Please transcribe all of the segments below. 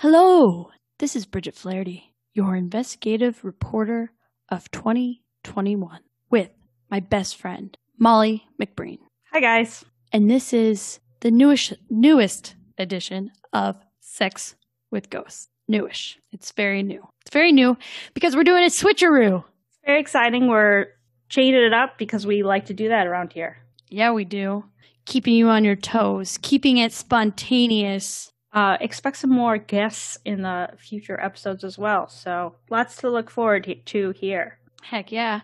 Hello, this is Bridget Flaherty, your investigative reporter of 2021, with my best friend, Molly McBreen. Hi, guys. And this is the newest, newest edition of Sex with Ghosts. Newish. It's very new. It's very new because we're doing a switcheroo. It's very exciting. We're changing it up because we like to do that around here. Yeah, we do. Keeping you on your toes, keeping it spontaneous. Uh, expect some more guests in the future episodes as well. So lots to look forward to here. Heck yeah.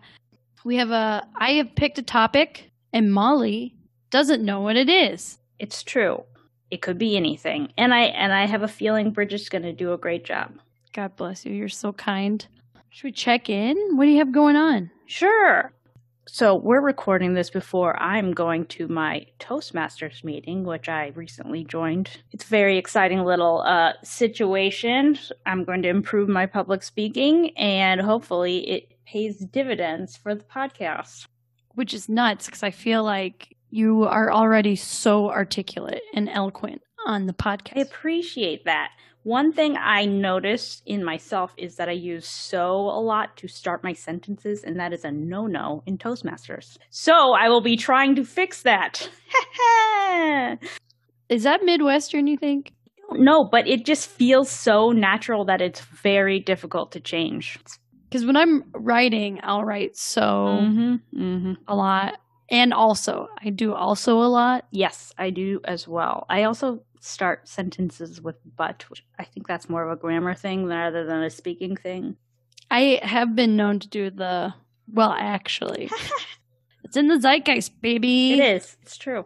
We have a, I have picked a topic and Molly doesn't know what it is. It's true. It could be anything. And I and I have a feeling Bridget's going to do a great job. God bless you. You're so kind. Should we check in? What do you have going on? Sure. So we're recording this before I'm going to my Toastmasters meeting, which I recently joined. It's a very exciting little uh, situation. I'm going to improve my public speaking, and hopefully, it pays dividends for the podcast. Which is nuts because I feel like you are already so articulate and eloquent on the podcast. I appreciate that. One thing I noticed in myself is that I use so a lot to start my sentences, and that is a no no in Toastmasters. So I will be trying to fix that. is that Midwestern, you think? No, but it just feels so natural that it's very difficult to change. Because when I'm writing, I'll write so mm-hmm, mm-hmm. a lot. And also, I do also a lot. Yes, I do as well. I also start sentences with but, which I think that's more of a grammar thing rather than a speaking thing. I have been known to do the, well, actually, it's in the zeitgeist, baby. It is. It's true.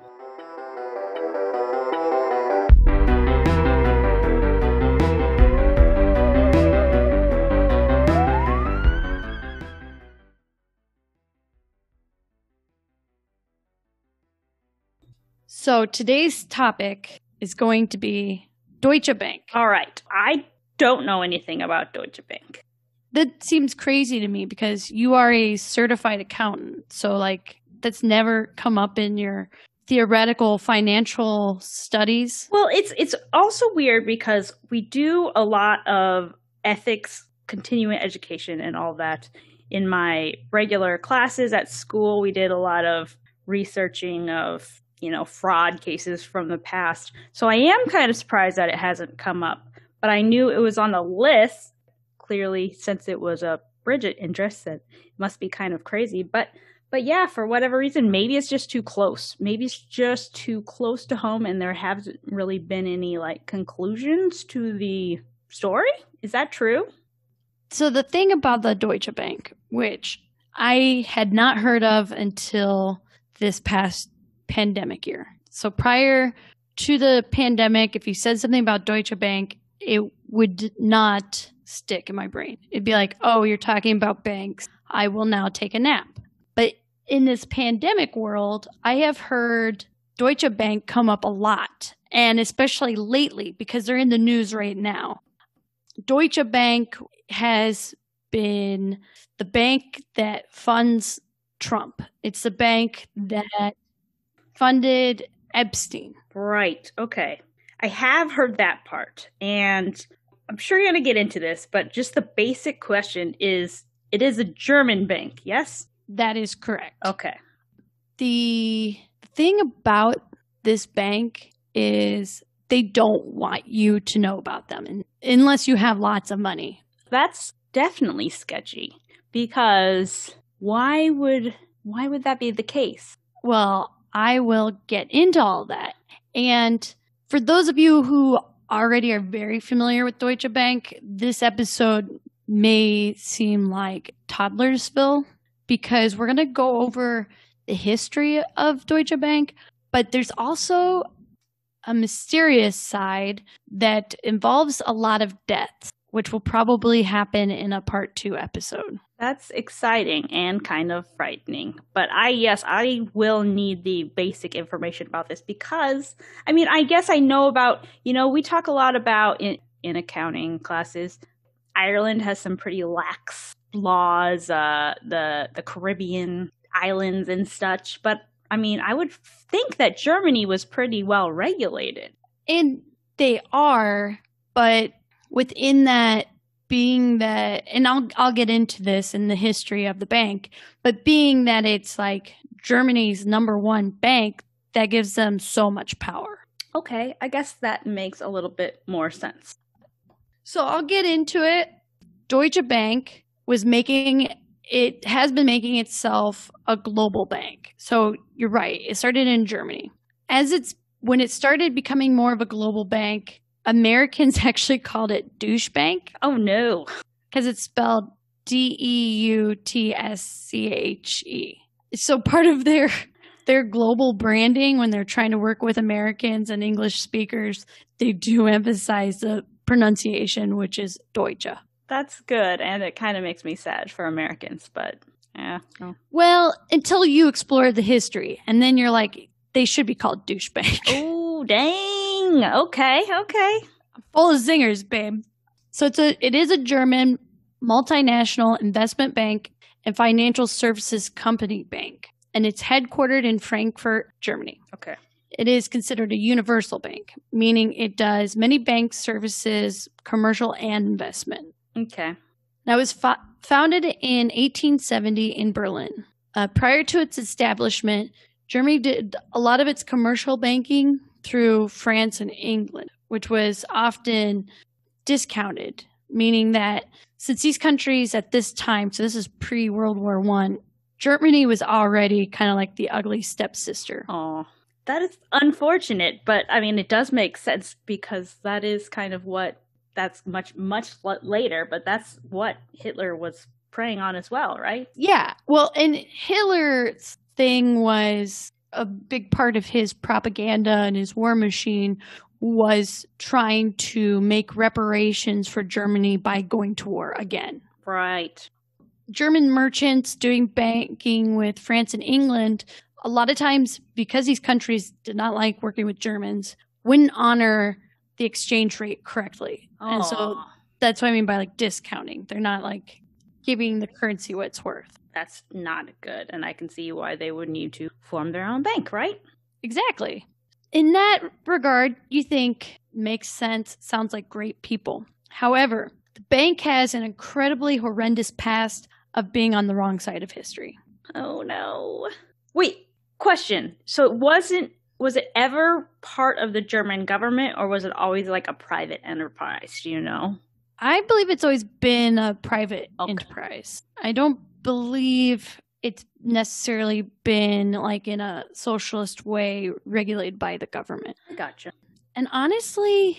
So today's topic is going to be Deutsche Bank. All right. I don't know anything about Deutsche Bank. That seems crazy to me because you are a certified accountant. So, like, that's never come up in your theoretical financial studies. Well, it's it's also weird because we do a lot of ethics, continuing education and all that in my regular classes at school. We did a lot of researching of you know, fraud cases from the past. So I am kind of surprised that it hasn't come up. But I knew it was on the list. Clearly, since it was a Bridget interest, that must be kind of crazy. But but yeah, for whatever reason, maybe it's just too close. Maybe it's just too close to home, and there hasn't really been any like conclusions to the story. Is that true? So the thing about the Deutsche Bank, which I had not heard of until this past pandemic year. So prior to the pandemic, if you said something about Deutsche Bank, it would not stick in my brain. It'd be like, oh, you're talking about banks. I will now take a nap. But in this pandemic world, I have heard Deutsche Bank come up a lot, and especially lately because they're in the news right now. Deutsche Bank has been the bank that funds Trump. It's the bank that funded Epstein. Right. Okay. I have heard that part. And I'm sure you're going to get into this, but just the basic question is it is a German bank, yes? That is correct. Okay. The thing about this bank is they don't want you to know about them and, unless you have lots of money. That's definitely sketchy because why would why would that be the case? Well, I will get into all that. And for those of you who already are very familiar with Deutsche Bank, this episode may seem like Toddlersville because we're going to go over the history of Deutsche Bank, but there's also a mysterious side that involves a lot of deaths, which will probably happen in a part two episode. That's exciting and kind of frightening. But I, yes, I will need the basic information about this because, I mean, I guess I know about, you know, we talk a lot about in, in accounting classes. Ireland has some pretty lax laws, uh, the, the Caribbean islands and such. But I mean, I would think that Germany was pretty well regulated. And they are, but within that being that and I'll I'll get into this in the history of the bank, but being that it's like Germany's number one bank, that gives them so much power. Okay, I guess that makes a little bit more sense. So I'll get into it. Deutsche Bank was making it has been making itself a global bank. So you're right. It started in Germany. As it's when it started becoming more of a global bank, Americans actually called it douche bank. Oh no. Because it's spelled D E U T S C H E. So part of their their global branding when they're trying to work with Americans and English speakers, they do emphasize the pronunciation, which is Deutsche. That's good, and it kind of makes me sad for Americans, but yeah. Well, until you explore the history, and then you're like, they should be called douchebag. Oh, dang. Okay, okay. Full of zingers, babe. So it's a it is a German multinational investment bank and financial services company bank, and it's headquartered in Frankfurt, Germany. Okay. It is considered a universal bank, meaning it does many bank services, commercial and investment. Okay. Now, it was fo- founded in 1870 in Berlin. Uh, prior to its establishment, Germany did a lot of its commercial banking through France and England, which was often discounted, meaning that since these countries at this time, so this is pre World War One, Germany was already kind of like the ugly stepsister. Oh, that is unfortunate, but I mean, it does make sense because that is kind of what that's much much later, but that's what Hitler was preying on as well, right? Yeah. Well, and Hitler's thing was a big part of his propaganda and his war machine was trying to make reparations for Germany by going to war again. Right. German merchants doing banking with France and England, a lot of times, because these countries did not like working with Germans, wouldn't honor the exchange rate correctly. Aww. And so that's what I mean by like discounting. They're not like giving the currency what it's worth. That's not good. And I can see why they would need to form their own bank, right? Exactly. In that regard, you think makes sense, sounds like great people. However, the bank has an incredibly horrendous past of being on the wrong side of history. Oh no. Wait, question. So it wasn't was it ever part of the German government or was it always like a private enterprise? Do you know? I believe it's always been a private Okay. enterprise. I don't believe it's necessarily been like in a socialist way regulated by the government. Gotcha. And honestly,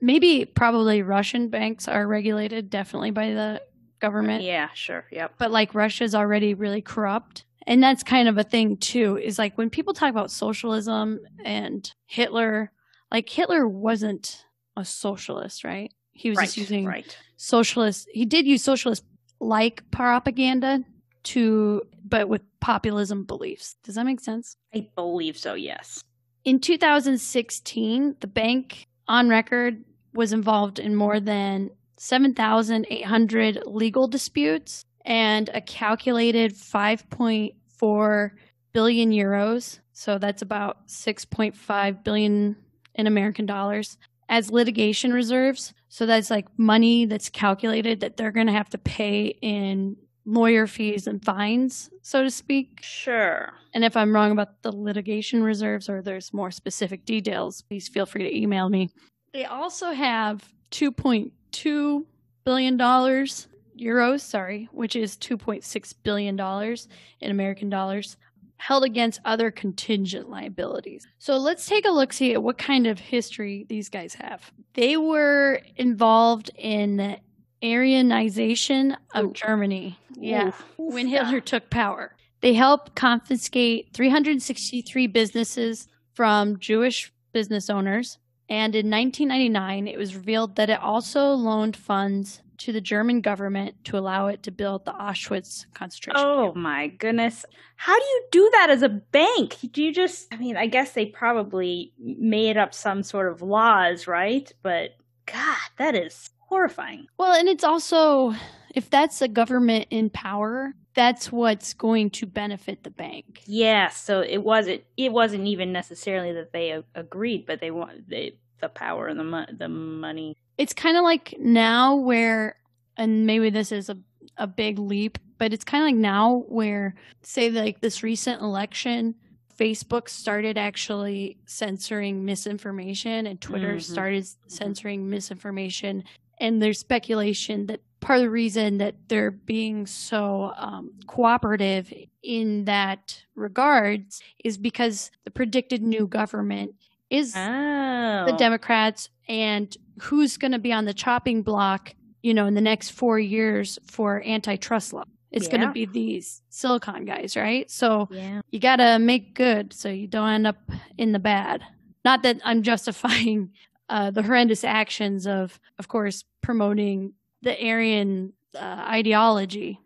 maybe probably Russian banks are regulated definitely by the government. Yeah, sure. Yep. But like Russia's already really corrupt. And that's kind of a thing too, is like when people talk about socialism and Hitler, like Hitler wasn't a socialist, right? He was Right. just using right. socialist he did use socialist like propaganda to but with populism beliefs. Does that make sense? I believe so, yes. In 2016, the bank on record was involved in more than 7,800 legal disputes and a calculated 5.4 billion euros. So that's about 6.5 billion in American dollars as litigation reserves. So that's like money that's calculated that they're going to have to pay in lawyer fees and fines, so to speak. Sure. And if I'm wrong about the litigation reserves or there's more specific details, please feel free to email me. They also have 2.2 billion dollars euros, sorry, which is 2.6 billion dollars in American dollars held against other contingent liabilities. So let's take a look see at what kind of history these guys have. They were involved in the Aryanization of Ooh. Germany. Yeah Oof. when Hitler took power. They helped confiscate 363 businesses from Jewish business owners. And in 1999, it was revealed that it also loaned funds to the German government to allow it to build the Auschwitz concentration Oh camp. my goodness. How do you do that as a bank? Do you just, I mean, I guess they probably made up some sort of laws, right? But God, that is horrifying. Well, and it's also, if that's a government in power, that's what's going to benefit the bank. Yeah, so it wasn't it wasn't even necessarily that they a- agreed, but they want they, the power and the mo- the money it's kind of like now where, and maybe this is a, a big leap, but it's kind of like now where, say, like this recent election, Facebook started actually censoring misinformation and Twitter Mhm. started censoring misinformation. And there's speculation that part of the reason that they're being so um, cooperative in that regards is because the predicted new government is Oh. the Democrats and who's going to be on the chopping block, you know, in the next four years for antitrust law. It's going to be these silicon guys, right? So yeah. you got to make good so you don't end up in the bad. Not that I'm justifying uh, the horrendous actions of, of course, promoting the Aryan uh, ideology.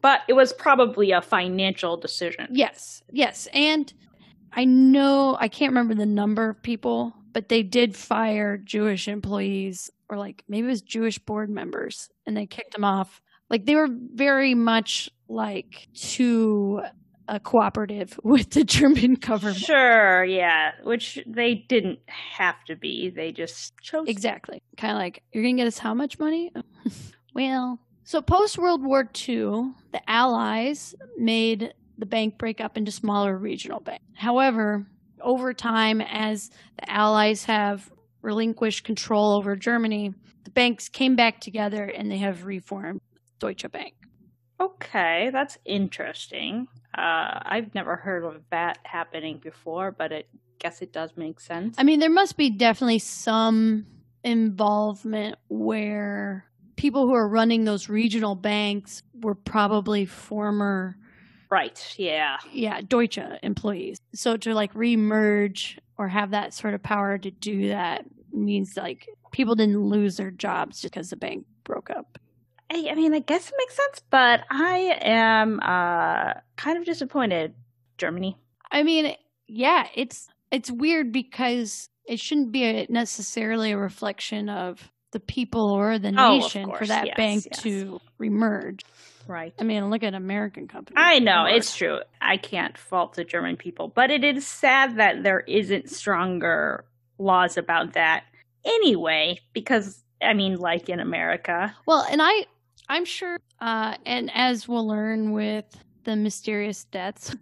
But it was probably a financial decision. Yes, yes. And I know, I can't remember the number of people, but they did fire Jewish employees, or like maybe it was Jewish board members, and they kicked them off. Like they were very much like too uh, cooperative with the German government. Sure, yeah. Which they didn't have to be. They just chose. Exactly. Kind of like, you're going to get us how much money? well, so post World War II, the Allies made the bank break up into smaller regional banks. However, over time, as the Allies have relinquished control over Germany, the banks came back together and they have reformed Deutsche Bank. Okay, that's interesting. Uh, I've never heard of that happening before, but I guess it does make sense. I mean, there must be definitely some involvement where people who are running those regional banks were probably former, right, yeah. yeah, Deutsche employees. So to like remerge or have that sort of power to do that means like people didn't lose their jobs just because the bank broke up. I, I mean, I guess it makes sense, but I am uh, kind of disappointed. Germany. I mean, yeah, it's it's weird because it shouldn't be a, necessarily a reflection of the people or the Oh, nation for that yes, bank yes. to remerge. Right. I mean, look at American companies. I know, Lord. it's true. I can't fault the German people, but it is sad that there isn't stronger laws about that anyway, because, I mean, like in America. well, and I, I'm sure, uh, and as we'll learn with the mysterious deaths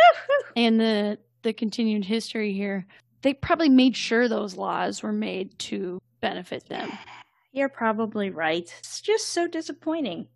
and the the continued history here, they probably made sure those laws were made to benefit them. You're probably right. It's just so disappointing.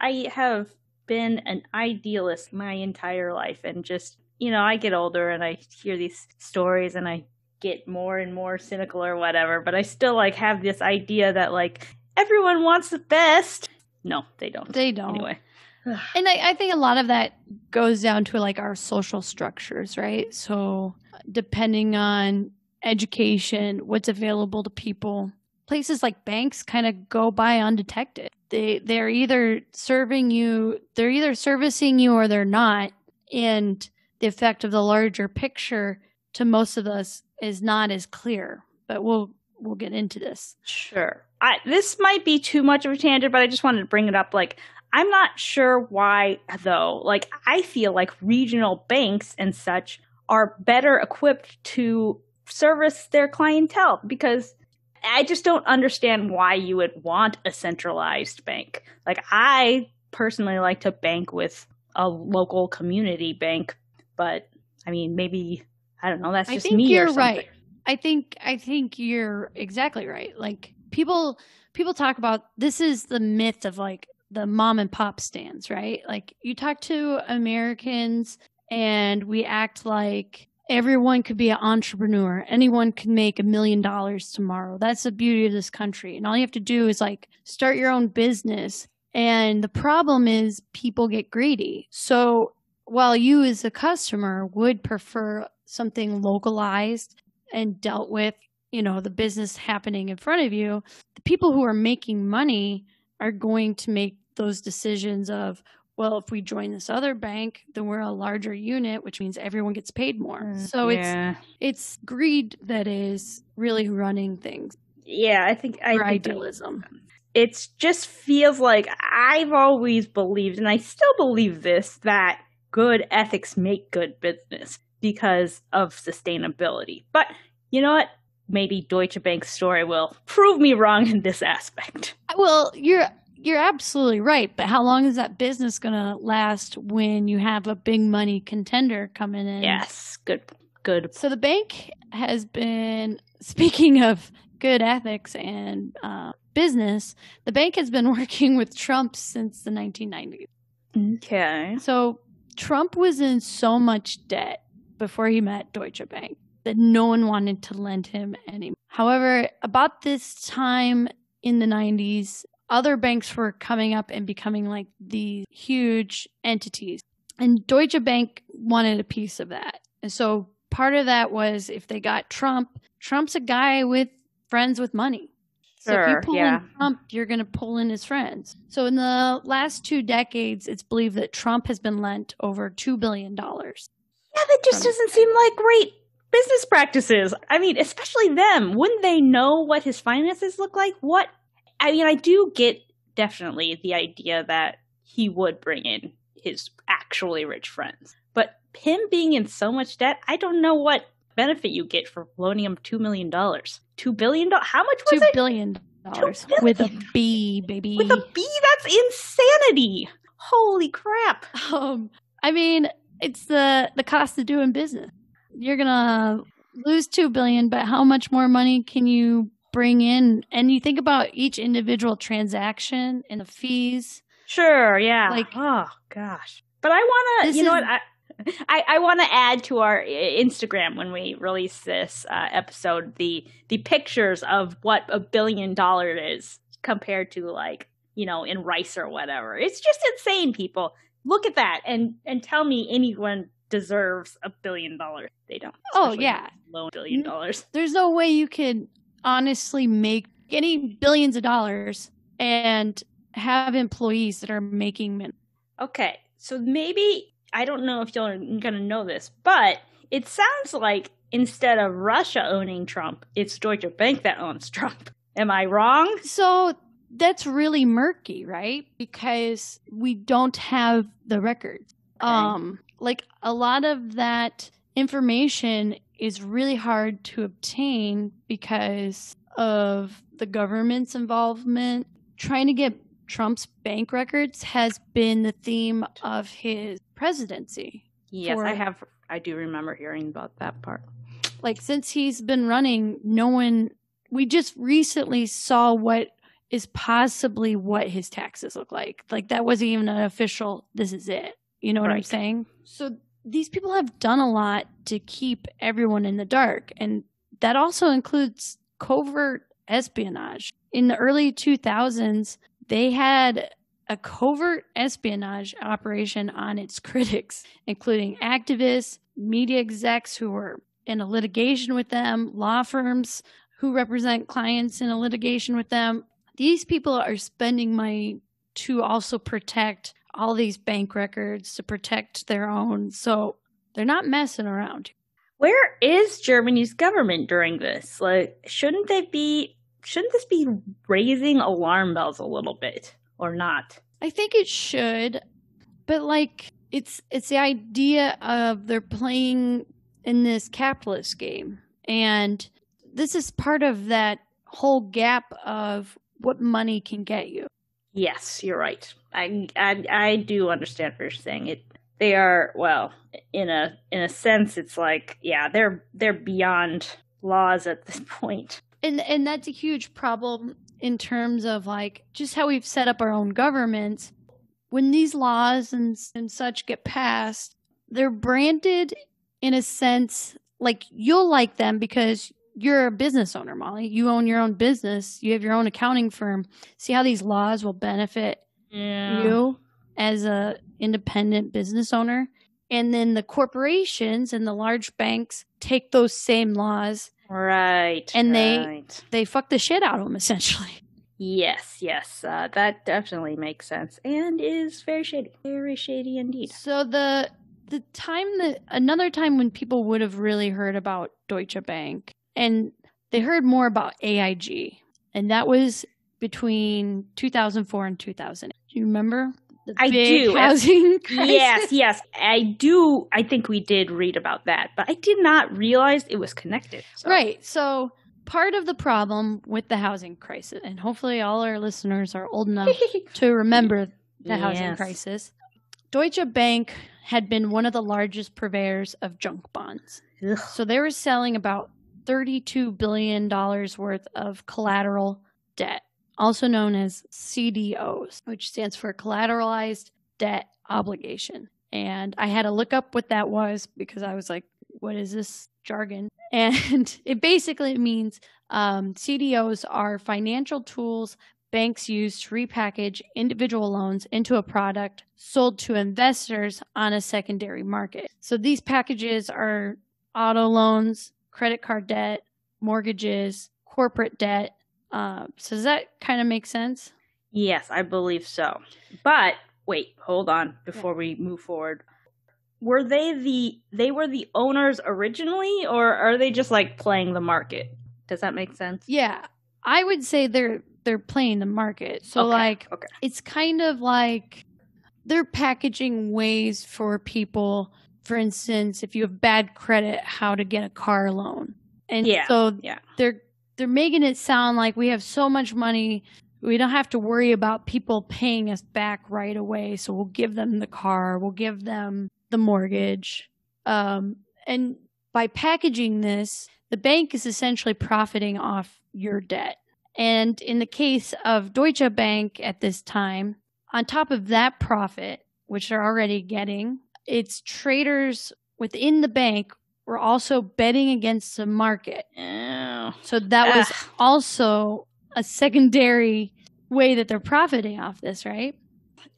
I have been an idealist my entire life, and just, you know, I get older and I hear these stories and I get more and more cynical or whatever, but I still, like, have this idea that, like, everyone wants the best. No, they don't. They don't. Anyway. And I, I think a lot of that goes down to like our social structures, right? So depending on education, what's available to people, places like banks kind of go by undetected. They they're either serving you, they're either servicing you or they're not, and the effect of the larger picture to most of us is not as clear. But we'll we'll get into this. Sure. I this might be too much of a tangent, but I just wanted to bring it up. Like, I'm not sure why though. Like, I feel like regional banks and such are better equipped to service their clientele because I just don't understand why you would want a centralized bank. Like, I personally like to bank with a local community bank, but I mean, maybe I don't know. That's just me. you're or something. right. I think I think you're exactly right. Like people people talk about this is the myth of like the mom and pop stands, right? Like you talk to Americans and we act like everyone could be an entrepreneur. Anyone can make a million dollars tomorrow. That's the beauty of this country. And all you have to do is like start your own business. And the problem is people get greedy. So while you as a customer would prefer something localized and dealt with, you know, the business happening in front of you, the people who are making money are going to make those decisions of, well, if we join this other bank, then we're a larger unit, which means everyone gets paid more. Mm, so it's yeah. it's greed that is really running things yeah, I think I think idealism. it just feels like I've always believed, and I still believe this, that good ethics make good business because of sustainability. But you know what? maybe Deutsche Bank's story will prove me wrong in this aspect. Well, you're you're absolutely right, but how long is that business going to last when you have a big money contender coming in? Yes, good good. So the bank has been speaking of good ethics and uh, business, the bank has been working with Trump since the 1990s. Okay. So Trump was in so much debt before he met Deutsche Bank that no one wanted to lend him any. However, about this time in the 90s, other banks were coming up and becoming like these huge entities. And Deutsche Bank wanted a piece of that. And so part of that was if they got Trump, Trump's a guy with friends with money. Sure, So if you pull yeah. in Trump, you're going to pull in his friends. So in the last two decades, it's believed that Trump has been lent over $2 billion. Yeah, that just doesn't seem like great business practices. I mean, especially them. Wouldn't they know what his finances look like? What? I mean, I do get definitely the idea that he would bring in his actually rich friends. But him being in so much debt, I don't know what benefit you get for loaning him $2 million. $2 billion? How much was 2 it? billion dollars billion. with a B, baby. With a B? That's insanity. Holy crap. Um, I mean, it's the the cost of doing business. You're gonna lose 2 billion, but how much more money can you bring in? And you think about each individual transaction and the fees. Sure, yeah. Like- oh gosh. But I want to, you know is- what? I I, I want to add to our Instagram when we release this uh, episode the the pictures of what a billion dollar is compared to like you know in rice or whatever. It's just insane, people. Look at that and and tell me anyone deserves a billion dollars. They don't. Oh, yeah. loan billion dollars. There's no way you could honestly make any billions of dollars and have employees that are making min- Okay, so maybe I don't know if you're gonna know this, but it sounds like instead of Russia owning Trump, it's Deutsche Bank that owns Trump. Am I wrong? So that's really murky, right? Because we don't have the records. Um, like a lot of that information is really hard to obtain because of the government's involvement. Trying to get Trump's bank records has been the theme of his presidency. Yes, For- I have. I do remember hearing about that part. like since he's been running no one we just recently saw what is possibly what his taxes look like like that wasn't even an official this is it you know what i'm saying so these people have done a lot to keep everyone in the dark and that also includes covert espionage in the early 2000s they had a covert espionage operation on its critics including activists media execs who were in a litigation with them, law firms who represent clients in a litigation with them. These people are spending money to also protect all these bank records, to protect their own. So they're not messing around. Where is Germany's government during this? Like, shouldn't they be? Shouldn't this be raising alarm bells a little bit, or not? I think it should, but like it's it's the idea of they're playing in this capitalist game, and this is part of that whole gap of what money can get you. Yes, you're right. I, I I do understand what you're saying. It they are well in a in a sense. It's like yeah, they're they're beyond laws at this point. and and that's a huge problem in terms of like just how we've set up our own governments when these laws and and such get passed they're branded in a sense like you'll like them because you're a business owner molly you own your own business you have your own accounting firm see how these laws will benefit Yeah. you as a independent business owner and then the corporations and the large banks take those same laws Right. And they- right. they fuck the shit out of them essentially Yes, yes. Uh, that definitely makes sense and is very shady. Very shady indeed. So the the time that another time when people would have really heard about Deutsche Bank and they heard more about AIG and that was between 2004 and 2000. Do you remember the I big do. housing crisis? Yes, yes. I do. I think we did read about that, but I did not realize it was connected. So- Right. So part of the problem with the housing crisis, and hopefully all our listeners are old enough to remember the housing crisis. Deutsche Bank had been one of the largest purveyors of junk bonds. Ugh. So they were selling about $32 billion worth of collateral debt, also known as CDOs, which stands for Collateralized Debt Obligation. And I had to look up what that was because I was like, what is this jargon? And it basically means um, CDOs are financial tools banks use to repackage individual loans into a product sold to investors on a secondary market. So these packages are auto loans, credit card debt, mortgages, corporate debt. Uh, so does that kind of make sense? Yes, I believe so. But wait, hold on before we move forward. Were they the they were the owners originally or are they just like playing the market? Does that make sense? Yeah, I would say they're they're playing the market. So Okay, like okay. it's kind of like they're packaging ways for people for instance if you have bad credit how to get a car loan. And Yeah, so yeah. they're they're making it sound like we have so much money we don't have to worry about people paying us back right away. So we'll give them the car we'll give them the mortgage. Um, and by packaging this the bank is essentially profiting off your debt. And in the case of Deutsche Bank at this time, on top of that profit, which they're already getting, its traders within the bank were also betting against the market. Oh. So that was Ugh. also a secondary way that they're profiting off this, right?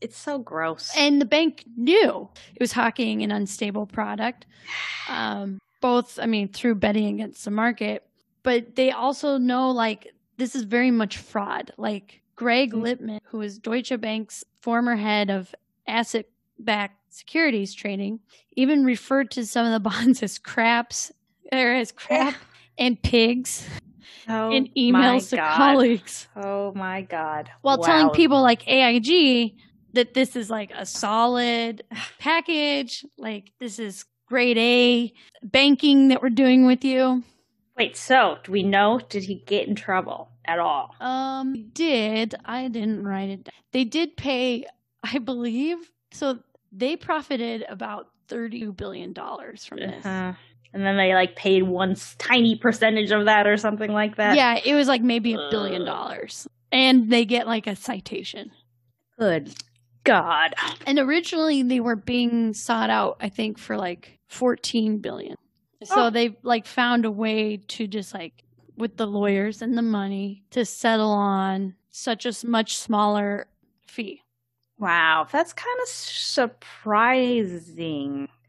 It's so gross. And the bank knew it was hawking an unstable product, um, both, I mean, through betting against the market, but they also know like this is very much fraud. Like Greg Mm. Lippman, who is Deutsche Bank's former head of asset backed securities trading, even referred to some of the bonds as craps or as crap and pigs oh in emails to God. colleagues Oh my god. while telling people like AIG that this is like a solid package, like this is grade A banking that we're doing with you. Wait, so do we know did he get in trouble at all? Um, did I didn't write it. down. They did pay, I believe, so they profited about thirty billion dollars from this. Uh, and then they like paid one tiny percentage of that or something like that. Yeah, it was like maybe a billion dollars, and they get like a citation. Good God. And originally they were being sought out, I think, for like 14 billion. So Oh. they like found a way to just like with the lawyers and the money to settle on such a much smaller fee. Wow, that's kind of surprising.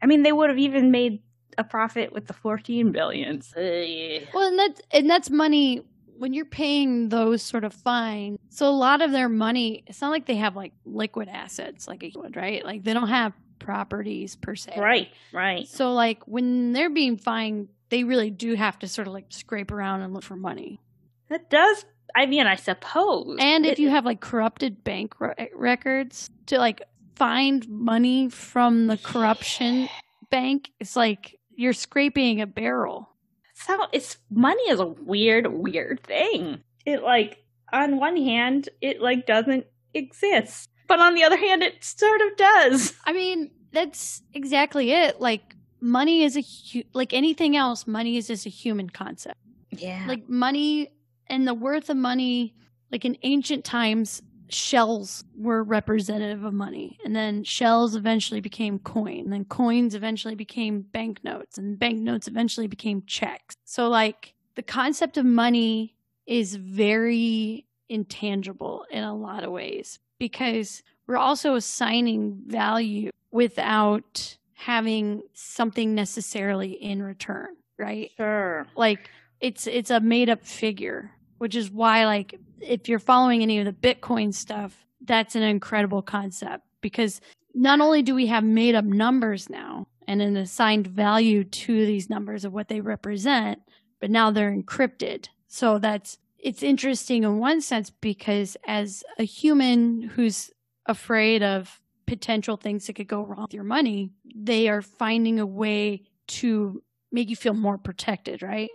I mean, they would have even made a profit with the 14 billions. Well, and that's and that's money when you're paying those sort of fines. So a lot of their money, it's not like they have like liquid assets like a would, right? Like they don't have properties per se. Right, right. So like when they're being fined, they really do have to sort of like scrape around and look for money. That does, I mean, I suppose. And if It- you have like corrupted bank re- records to like find money from the corruption bank, it's like you're scraping a barrel. so it's money is a weird, weird thing. It like on one hand, it like doesn't exist, but on the other hand, it sort of does. I mean, that's exactly it. Like money is a hu- like anything else, money is just a human concept. Yeah. Like money and the worth of money, like in ancient times, shells were representative of money. And then shells eventually became coin. And then coins eventually became banknotes. And banknotes eventually became checks. So, like, the concept of money is very intangible in a lot of ways because we're also assigning value without having something necessarily in return, right? sure. like it's it's a made up figure which is why like if you're following any of the bitcoin stuff that's an incredible concept because not only do we have made up numbers now and an assigned value to these numbers of what they represent but now they're encrypted so that's it's interesting in one sense because as a human who's afraid of potential things that could go wrong with your money they are finding a way to make you feel more protected, right?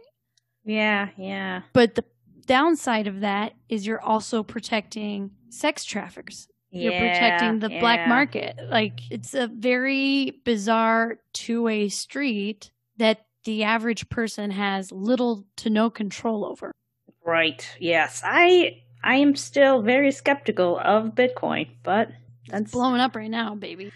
Yeah, yeah. But the downside of that is you're also protecting sex traffickers. You're protecting the black market. Like it's a very bizarre two-way street that the average person has little to no control over. Right. Yes. I I am still very skeptical of Bitcoin, but that's It's blowing up right now, baby.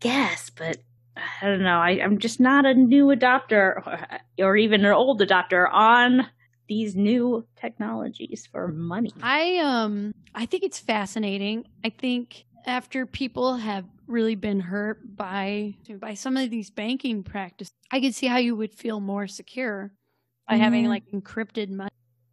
guess, but I don't know. I, I'm just not a new adopter or, or even an old adopter on these new technologies for money. I um I think it's fascinating. I think after people have really been hurt by by some of these banking practices, I can see how you would feel more secure by having Mhm. like encrypted money.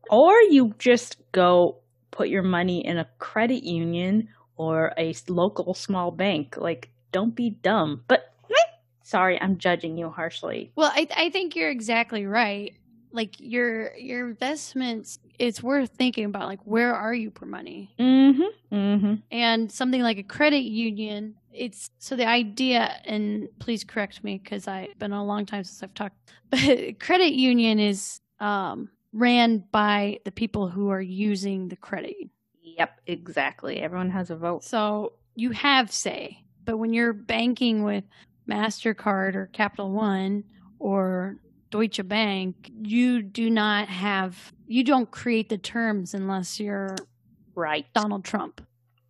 Or you just go put your money in a credit union or a local small bank. Like, don't be dumb. But sorry, I'm judging you harshly. Well, I I think you're exactly right. Like your your investments, it's worth thinking about. Like where are you per money? Mm-hmm. Mm-hmm. And something like a credit union, it's so the idea, and please correct me because I've been a long time since I've talked, but credit union is um, ran by the people who are using the credit. Yep, exactly. Everyone has a vote. So you have say, but when you're banking with MasterCard or Capital One or Deutsche Bank, you do not have, you don't create the terms unless you're Right. Donald Trump.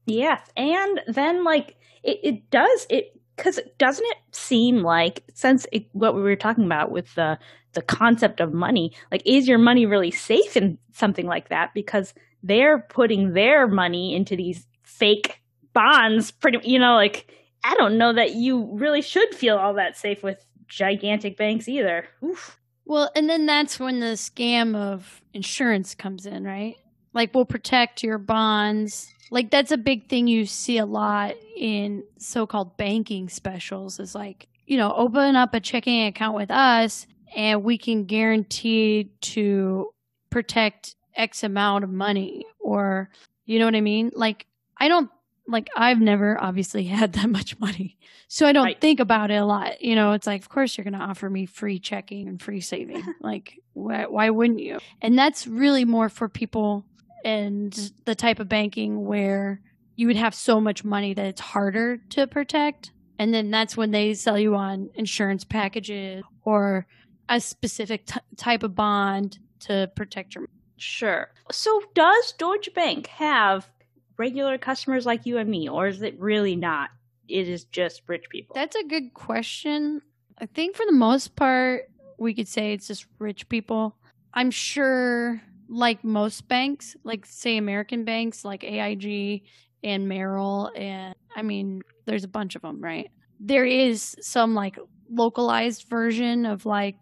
Yes, and then like it, it does it because doesn't it seem like since it, what we were talking about with the the concept of money, like is your money really safe in something like that because they're putting their money into these fake bonds, pretty you know like I don't know that you really should feel all that safe with gigantic banks either. Oof. Well, and then that's when the scam of insurance comes in, right? Like we'll protect your bonds. Like that's a big thing you see a lot in so-called banking specials is like, you know, open up a checking account with us and we can guarantee to protect X amount of money or you know what I mean? Like I don't like I've never obviously had that much money. So I don't Right. think about it a lot. You know, it's like of course you're going to offer me free checking and free saving. like why why wouldn't you? And that's really more for people and the type of banking where you would have so much money that it's harder to protect. And then that's when they sell you on insurance packages or a specific t- type of bond to protect your Sure. So does Deutsche Bank have regular customers like you and me, or is it really not? It is just rich people. That's a good question. I think for the most part, we could say it's just rich people. I'm sure, like most banks, like say American banks, like AIG and Merrill, and I mean, there's a bunch of them, right? There is some like localized version of like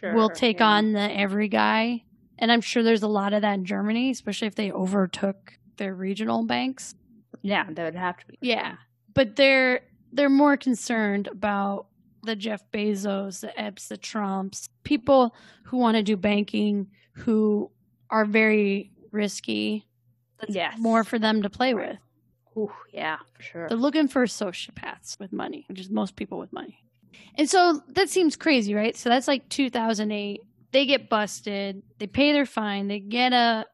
sure. we'll take yeah. on the every guy, and I'm sure there's a lot of that in Germany, especially if they overtook their regional banks. Yeah, that would have to be. Yeah, but they're they're more concerned about the Jeff Bezos, the Epps, the Trumps, people who want to do banking who are very risky. That's Yes. more for them to play Right. with. Ooh, yeah, for sure. They're looking for sociopaths with money, which is most people with money. And so that seems crazy, right? So that's like 2008. They get busted. They pay their fine. They get a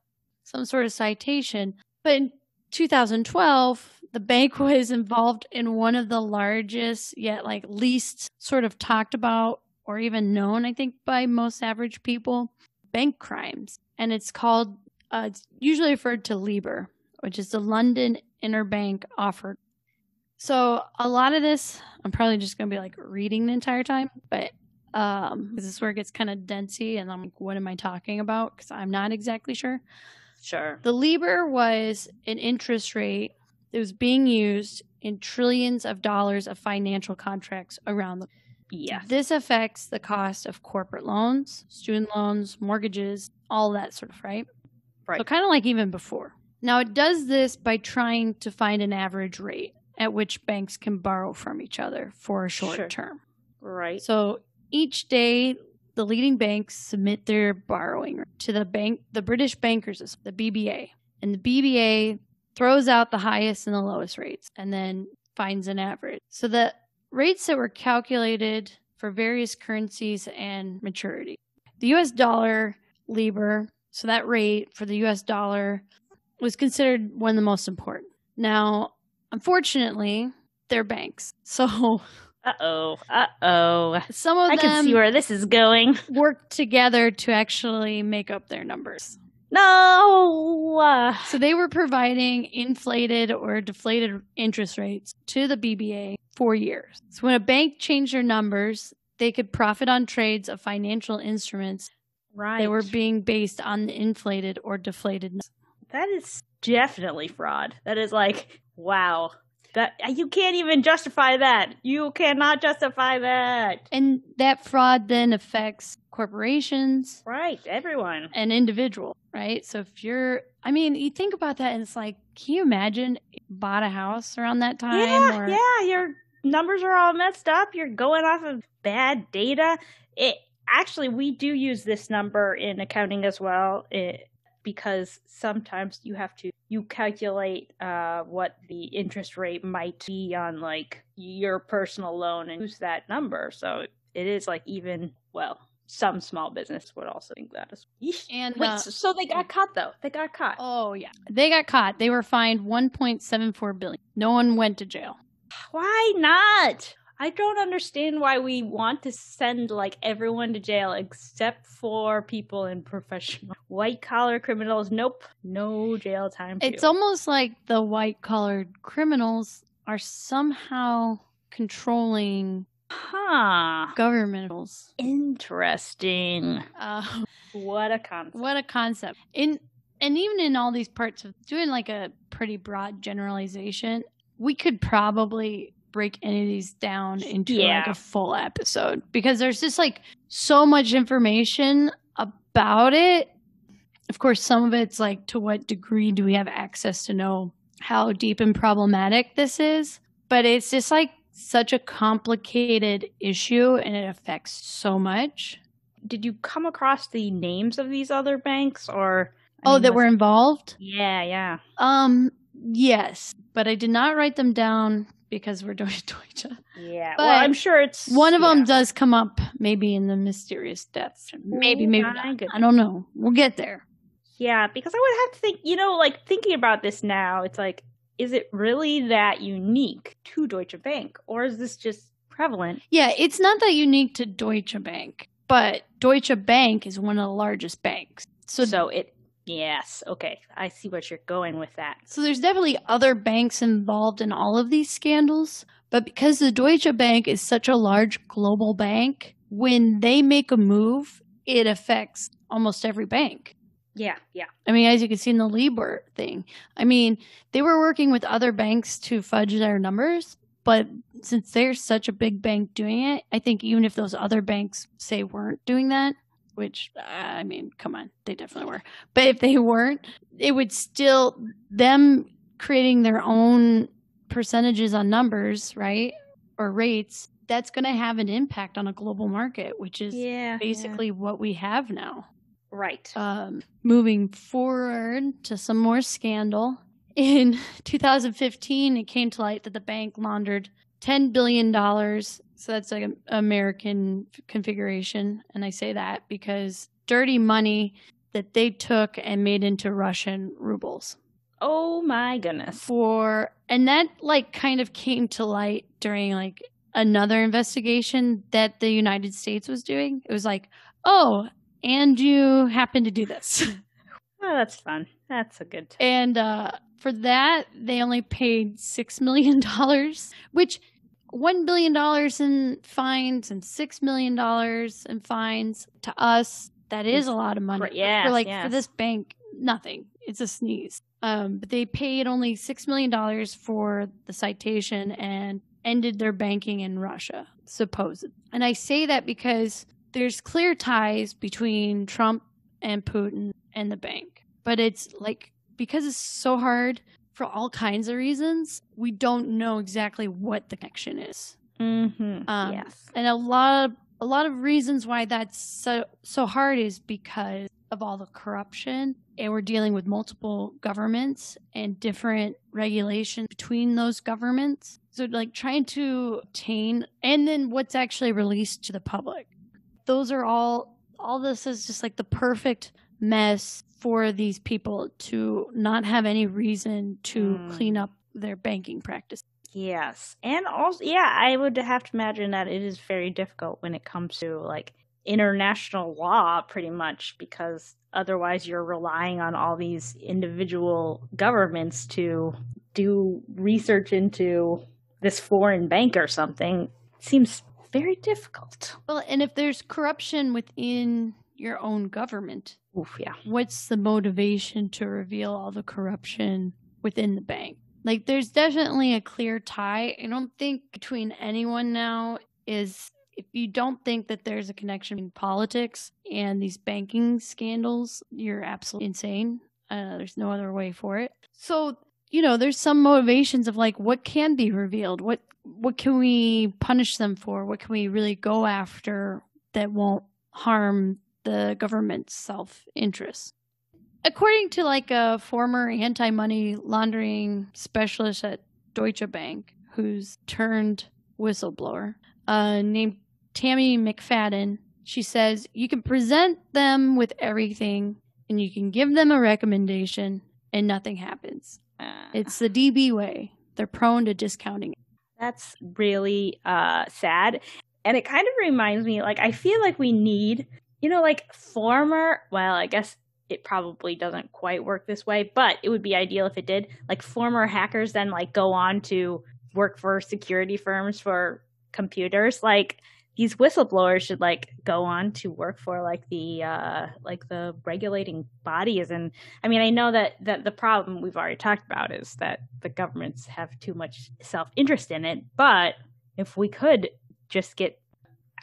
some sort of citation. But in 2012, the bank was involved in one of the largest yet like least sort of talked about or even known, I think, by most average people, bank crimes. And it's called uh, it's usually referred to LIBOR, which is the London Interbank Offered. So a lot of this, I'm probably just going to be like reading the entire time, but um, this is where it gets kind of densey, and I'm like, what am I talking about? Because I'm not exactly sure. Sure. The LIBOR was an interest rate that was being used in trillions of dollars of financial contracts around the yeah. this affects the cost of corporate loans, student loans, mortgages, all that sort of, right? Right. So kind of like even before. Now it does this by trying to find an average rate at which banks can borrow from each other for a short Sure. term. right. So each day the leading banks submit their borrowing to the bank the British Bankers the BBA. And the BBA throws out the highest and the lowest rates and then finds an average. So the rates that were calculated for various currencies and maturity. The US dollar Libor, so that rate for the US dollar was considered one of the most important. Now, unfortunately, they're banks. So Uh oh. Uh oh. some of I them can see where this is going. work together to actually make up their numbers. No. So they were providing inflated or deflated interest rates to the BBA for years. So when a bank changed their numbers, they could profit on trades of financial instruments right. that were being based on the inflated or deflated. That is definitely fraud. That is like, wow. That you can't even justify that. You cannot justify that. And that fraud then affects corporations Right, everyone. and individual, right? So if you're, I mean, you think about that and it's like, can you imagine you bought a house around that time? Yeah, or, yeah, your numbers are all messed up. You're going off of bad data. It actually we do use this number in accounting as well. It, because sometimes you have to you calculate uh, what the interest rate might be on like your personal loan and use that number. So it is like even well, some small business would also think that as Yeesh. And, Wait, uh, so they got caught though. They got caught. Oh yeah, they got caught. They were fined 1.74 billion. No one went to jail. Why not? I don't understand why we want to send like everyone to jail except for people in professional white collar criminals. Nope, no jail time. for It's you. almost like the white collared criminals are somehow controlling huh. governmentals. Interesting. Uh, What a concept. what a concept! In and even in all these parts of doing like a pretty broad generalization, we could probably break any of these down into like a full episode because there's just like so much information about it. Of course, some of it's like to what degree do we have access to know how deep and problematic this is? But it's just like such a complicated issue and it affects so much. Did you come across the names of these other banks or? I Oh, mean, that were involved? Yeah, yeah. Um, yes, but I did not write them down because we're doing Deutsche. Yeah. But well, I'm sure it's One of them does come up maybe in the mysterious deaths. Maybe, maybe not. goodness. I don't know. We'll get there. Yeah, because I would have to think, you know, like thinking about this now, it's like, is it really that unique to Deutsche Bank? Or is this just prevalent? Yeah, it's not that unique to Deutsche Bank, but Deutsche Bank is one of the largest banks. So, So it, yes, okay. I see what you're going with that. so there's definitely other banks involved in all of these scandals, but because the Deutsche Bank is such a large global bank, when they make a move, it affects almost every bank. Yeah, yeah. I mean, as you can see in the Libor thing, I mean, they were working with other banks to fudge their numbers, but since they're such a big bank doing it, I think even if those other banks say weren't doing that, which I mean, come on, they definitely were. But if they weren't, it would still them creating their own percentages on numbers, right? Or rates, that's going to have an impact on a global market, which is Yeah. basically what we have now Right. um, moving forward to some more scandal. In 2015, it came to light that the bank laundered $10 billion. So that's like an American configuration. And I say that because dirty money that they took and made into Russian rubles oh my goodness. for and that like kind of came to light during like another investigation that the United States was doing. It was like, "Oh, and you happen to do this." Oh, that's fun. That's a good time. and uh for that, they only paid 6 million dollars, which 1 billion dollars in fines and 6 million dollars in fines to us, that is a lot of money. Yes, for like yes. for this bank, nothing. It's a sneeze. Um, but they paid only six million dollars for the citation and ended their banking in Russia, supposed. And I say that because there's clear ties between Trump and Putin and the bank. But it's like because it's so hard for all kinds of reasons, we don't know exactly what the connection is Mm-hmm. Um, yes. and a lot of a lot of reasons why that's so so hard is because of all the corruption and we're dealing with multiple governments and different regulations between those governments so like trying to obtain and then what's actually released to the public those are all all this is just like the perfect mess for these people to not have any reason to Mm. clean up their banking practice. Yes. And also, yeah, I would have to imagine that it is very difficult when it comes to like international law, pretty much, because otherwise you're relying on all these individual governments to do research into this foreign bank or something. seems very difficult. Well, and if there's corruption within your own government, Oof, yeah. what's the motivation to reveal all the corruption within the bank? Like, there's definitely a clear tie. I don't think between anyone now is if you don't think that there's a connection between politics and these banking scandals, you're absolutely insane. Uh, there's no other way for it. So, you know, there's some motivations of like what can be revealed, what what can we punish them for, what can we really go after that won't harm the government's self interest. According to like a former anti money laundering specialist at Deutsche Bank, who's turned whistleblower, uh, named Tammy McFadden, she says you can present them with everything and you can give them a recommendation and nothing happens. Uh, It's the DB way. They're prone to discounting. That's really uh sad. And it kind of reminds me like I feel like we need, you know, like former, well, I guess it probably doesn't quite work this way, but it would be ideal if it did. Like former hackers then like go on to work for security firms for computers. Like these whistleblowers should like go on to work for like the uh like the regulating bodies and I mean I know that that the problem we've already talked about is that the governments have too much self-interest in it but if we could just get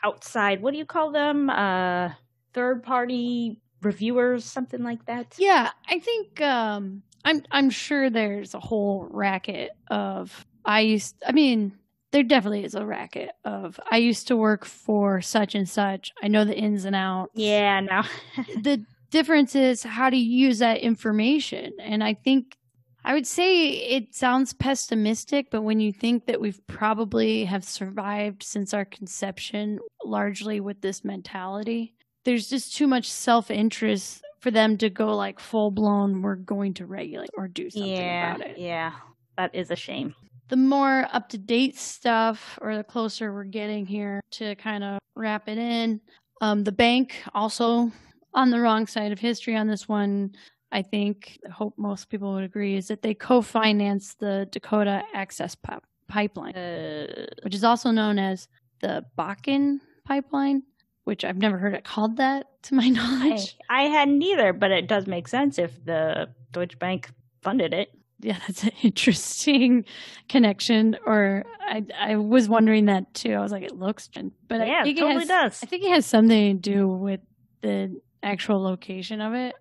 outside what do you call them uh third party reviewers something like that Yeah, I think um I'm I'm sure there's a whole racket of I used I mean there definitely is a racket of I used to work for such and such. I know the ins and outs. yeah no the difference is how to use that information. And I think I would say it sounds pessimistic, but when you think that we've probably have survived since our conception largely with this mentality, there's just too much self interest for them to go like full blown, we're going to regulate or do something yeah about it yeah that is a shame the more up to date stuff or the closer we're getting here to kind of wrap it in. Um, the bank also on the wrong side of history on this one. I think, I hope most people would agree, is that they co financed the Dakota Access Pip- Pipeline, uh, which is also known as the Bakken Pipeline, which I've never heard it called that to my I, knowledge. I hadn't either but it does make sense if the Deutsche Bank funded it yeah, that's an interesting connection. Or I, I was wondering that too. I was like, it looks, but yeah I think it totally has, does I think it has something to do with the actual location of it.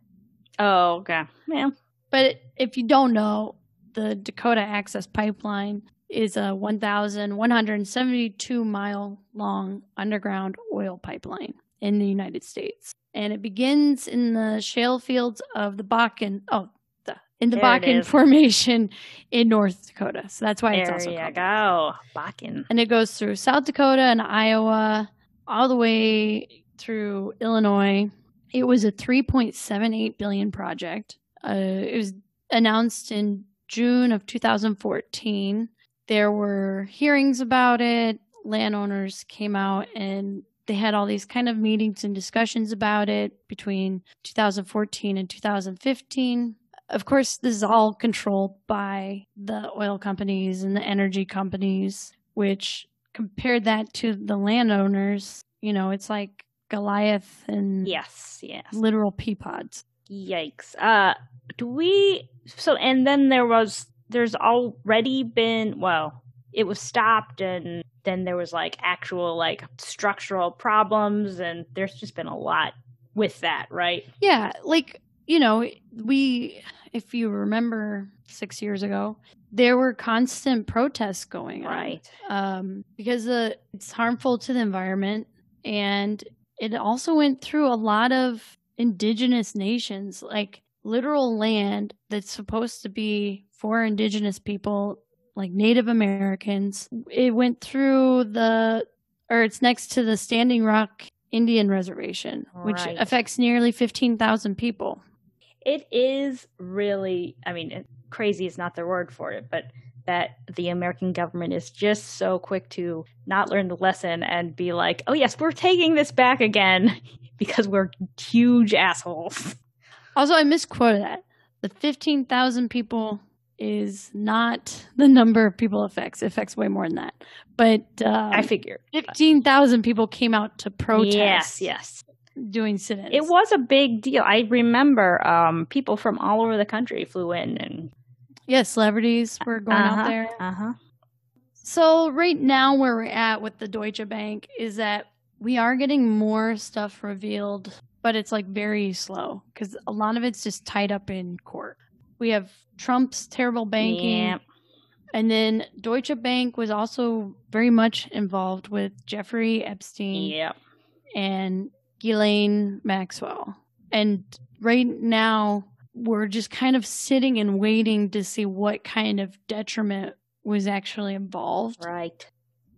oh okay yeah But if you don't know, the Dakota Access Pipeline is a 1,172 mile long underground oil pipeline in the United States. And it begins in the shale fields of the Bakken. Oh, the, in the There Bakken. Formation in North Dakota. So that's why it's there also you called go Bakken and it goes through South Dakota and Iowa, all the way through Illinois. It was a 3.78 billion project. Uh, it was announced in June of 2014. There were hearings about it. Landowners came out and they had all these kind of meetings and discussions about it between 2014 and 2015. Of course, this is all controlled by the oil companies and the energy companies, which compared that to the landowners, you know, it's like Goliath and yes yes literal pea pods. Yikes. Uh do we so and then there was there's already been well, it was stopped and then there was like actual like structural problems and there's just been a lot with that, right? Yeah, like, you know, we, if you remember six years ago, there were constant protests going on. Right. um, because uh, it's harmful to the environment and it also went through a lot of indigenous nations like literal land that's supposed to be for indigenous people like native americans it went through the or it's next to the standing rock Indian Reservation, which Right. affects nearly 15,000 people. It is really, I mean, it- crazy is not the word for it, but that the American government is just so quick to not learn the lesson and be like, oh, yes, we're taking this back again because we're huge assholes. Also, I misquoted that. The 15,000 people is not the number of people it affects. It affects way more than that. But um, I figure. 15,000 people came out to protest Yes, yes. doing sit ins. It was a big deal. I remember um, people from all over the country flew in and Yeah, celebrities were going out Uh-huh, there. Uh-huh. So right now where we're at with the Deutsche Bank is that we are getting more stuff revealed, but it's like very slow because a lot of it's just tied up in court. We have Trump's terrible banking, Yep. and then Deutsche Bank was also very much involved with Jeffrey Epstein Yep. and Ghislaine Maxwell. And right now, we're just kind of sitting and waiting to see what kind of detriment was actually involved. Right.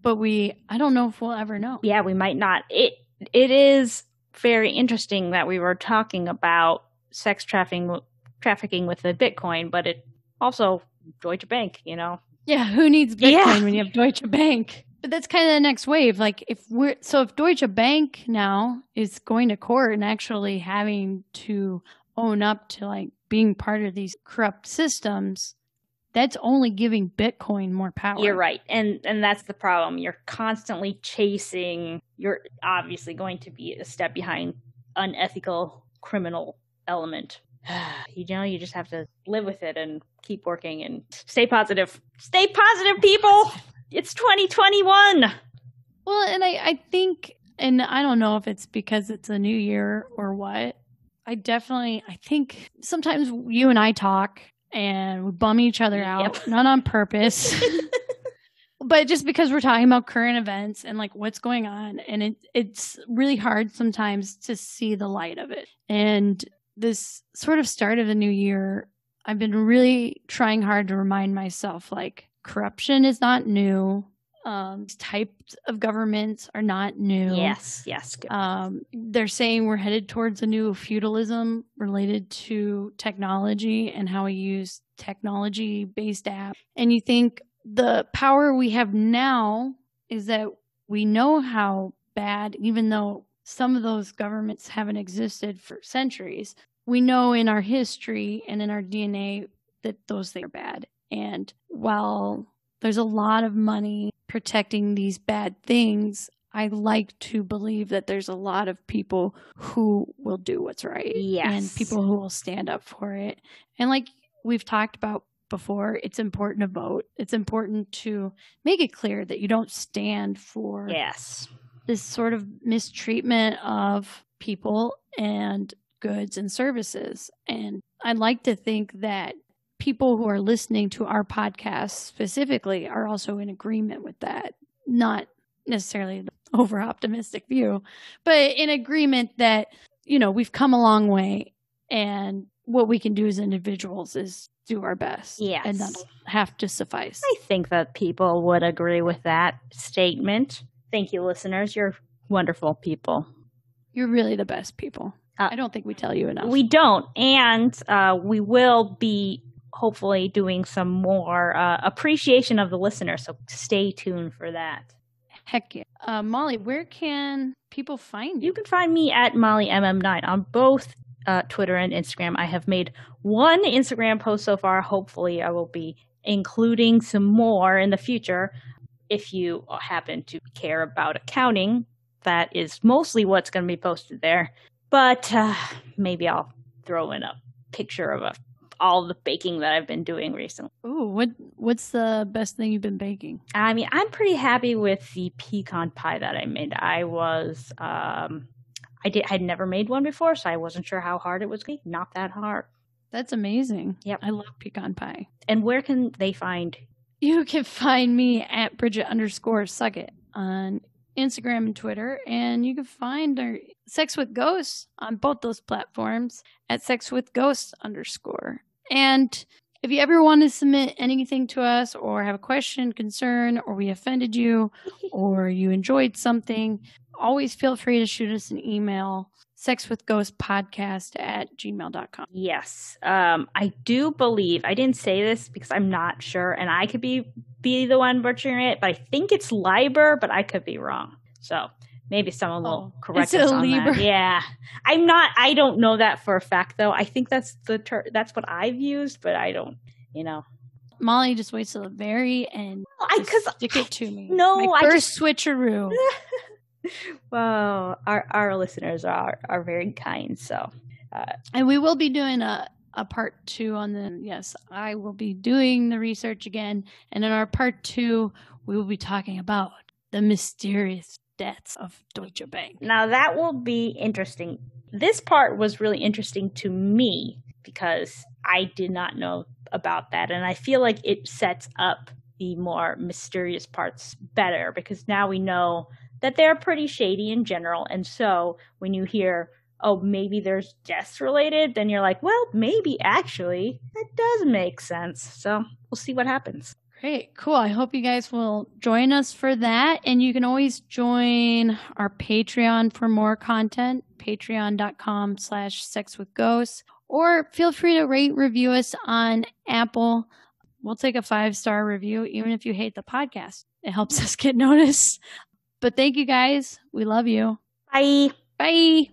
But we, I don't know if we'll ever know. Yeah, we might not. It it is very interesting that we were talking about sex trafficking trafficking with the Bitcoin, but it also Deutsche Bank, you know. Yeah, who needs Bitcoin Yeah. when you have Deutsche Bank? But that's kind of the next wave. Like if we're so if Deutsche Bank now is going to court and actually having to own up to like being part of these corrupt systems, that's only giving Bitcoin more power. You're right. And and that's the problem. You're constantly chasing you're obviously going to be a step behind unethical criminal element. You know, you just have to live with it and keep working and stay positive. Stay positive, people. It's 2021. Well, and I, I think, and I don't know if it's because it's a new year or what. I definitely, I think sometimes you and I talk and we bum each other out, Yep. not on purpose, but just because we're talking about current events and like what's going on. And it, it's really hard sometimes to see the light of it. And this sort of start of the new year, I've been really trying hard to remind myself like corruption is not new. Um, these types of governments are not new. Yes, yes. Good. Um, they're saying we're headed towards a new feudalism related to technology and how we use technology based apps. And you think the power we have now is that we know how bad, even though some of those governments haven't existed for centuries, we know in our history and in our DNA that those things are bad. And while there's a lot of money protecting these bad things, I like to believe that there's a lot of people who will do what's right. Yes. And people who will stand up for it. And like we've talked about before, it's important to vote. It's important to make it clear that you don't stand for yes. this sort of mistreatment of people and goods and services. And I'd like to think that people who are listening to our podcast specifically are also in agreement with that. Not necessarily the over optimistic view, but in agreement that, you know, we've come a long way and what we can do as individuals is do our best. Yes. And that'll have to suffice. I think that people would agree with that statement. Thank you, listeners. You're wonderful people. You're really the best people. Uh, I don't think we tell you enough. We don't, and uh, we will be hopefully doing some more uh, appreciation of the listener. So stay tuned for that. Heck yeah. Uh, Molly, where can people find you? You can find me at MollyMM9 on both uh, Twitter and Instagram. I have made one Instagram post so far. Hopefully, I will be including some more in the future. If you happen to care about accounting, that is mostly what's going to be posted there. But uh, maybe I'll throw in a picture of a, all the baking that I've been doing recently. Ooh, what what's the best thing you've been baking? I mean, I'm pretty happy with the pecan pie that I made. I was, um, I did, I'd never made one before, so I wasn't sure how hard it was. going. Not that hard. That's amazing. Yep. I love pecan pie. And where can they find? You can find me at Bridget underscore Suckett on Instagram and Twitter, and you can find our Sex with Ghosts on both those platforms at Sex with Ghosts underscore. And if you ever want to submit anything to us, or have a question, concern, or we offended you, or you enjoyed something, always feel free to shoot us an email sex with ghost podcast at gmail.com yes. Um i do believe i didn't say this because i'm not sure and i could be be the one butchering it but i think it's liber but i could be wrong. So maybe someone will Oh, correct us on Libra? that. yeah. I'm not i don't know that for a fact though. I think that's the ter- that's what i've used but i don't you know. Molly just waits till the very end i to because stick it to me. No, My I first switcheroo. Well our our listeners are are very kind so uh, and we will be doing a a part two on the yes i will be doing the research again. And in our part two we will be talking about the mysterious deaths of deutsche bank Now that will be interesting. This part was really interesting to me because I did not know about that. And I feel like it sets up the more mysterious parts better because now we know that they're pretty shady in general. And so when you hear, oh, maybe there's deaths related, then you're like, well, maybe actually that does make sense. So we'll see what happens. Great, cool. I hope you guys will join us for that. And you can always join our Patreon for more content, patreon.com slash sex with ghosts. Or feel free to rate, review us on Apple. We'll take a five star review, even if you hate the podcast. It helps us get noticed. But thank you guys. We love you. Bye. Bye.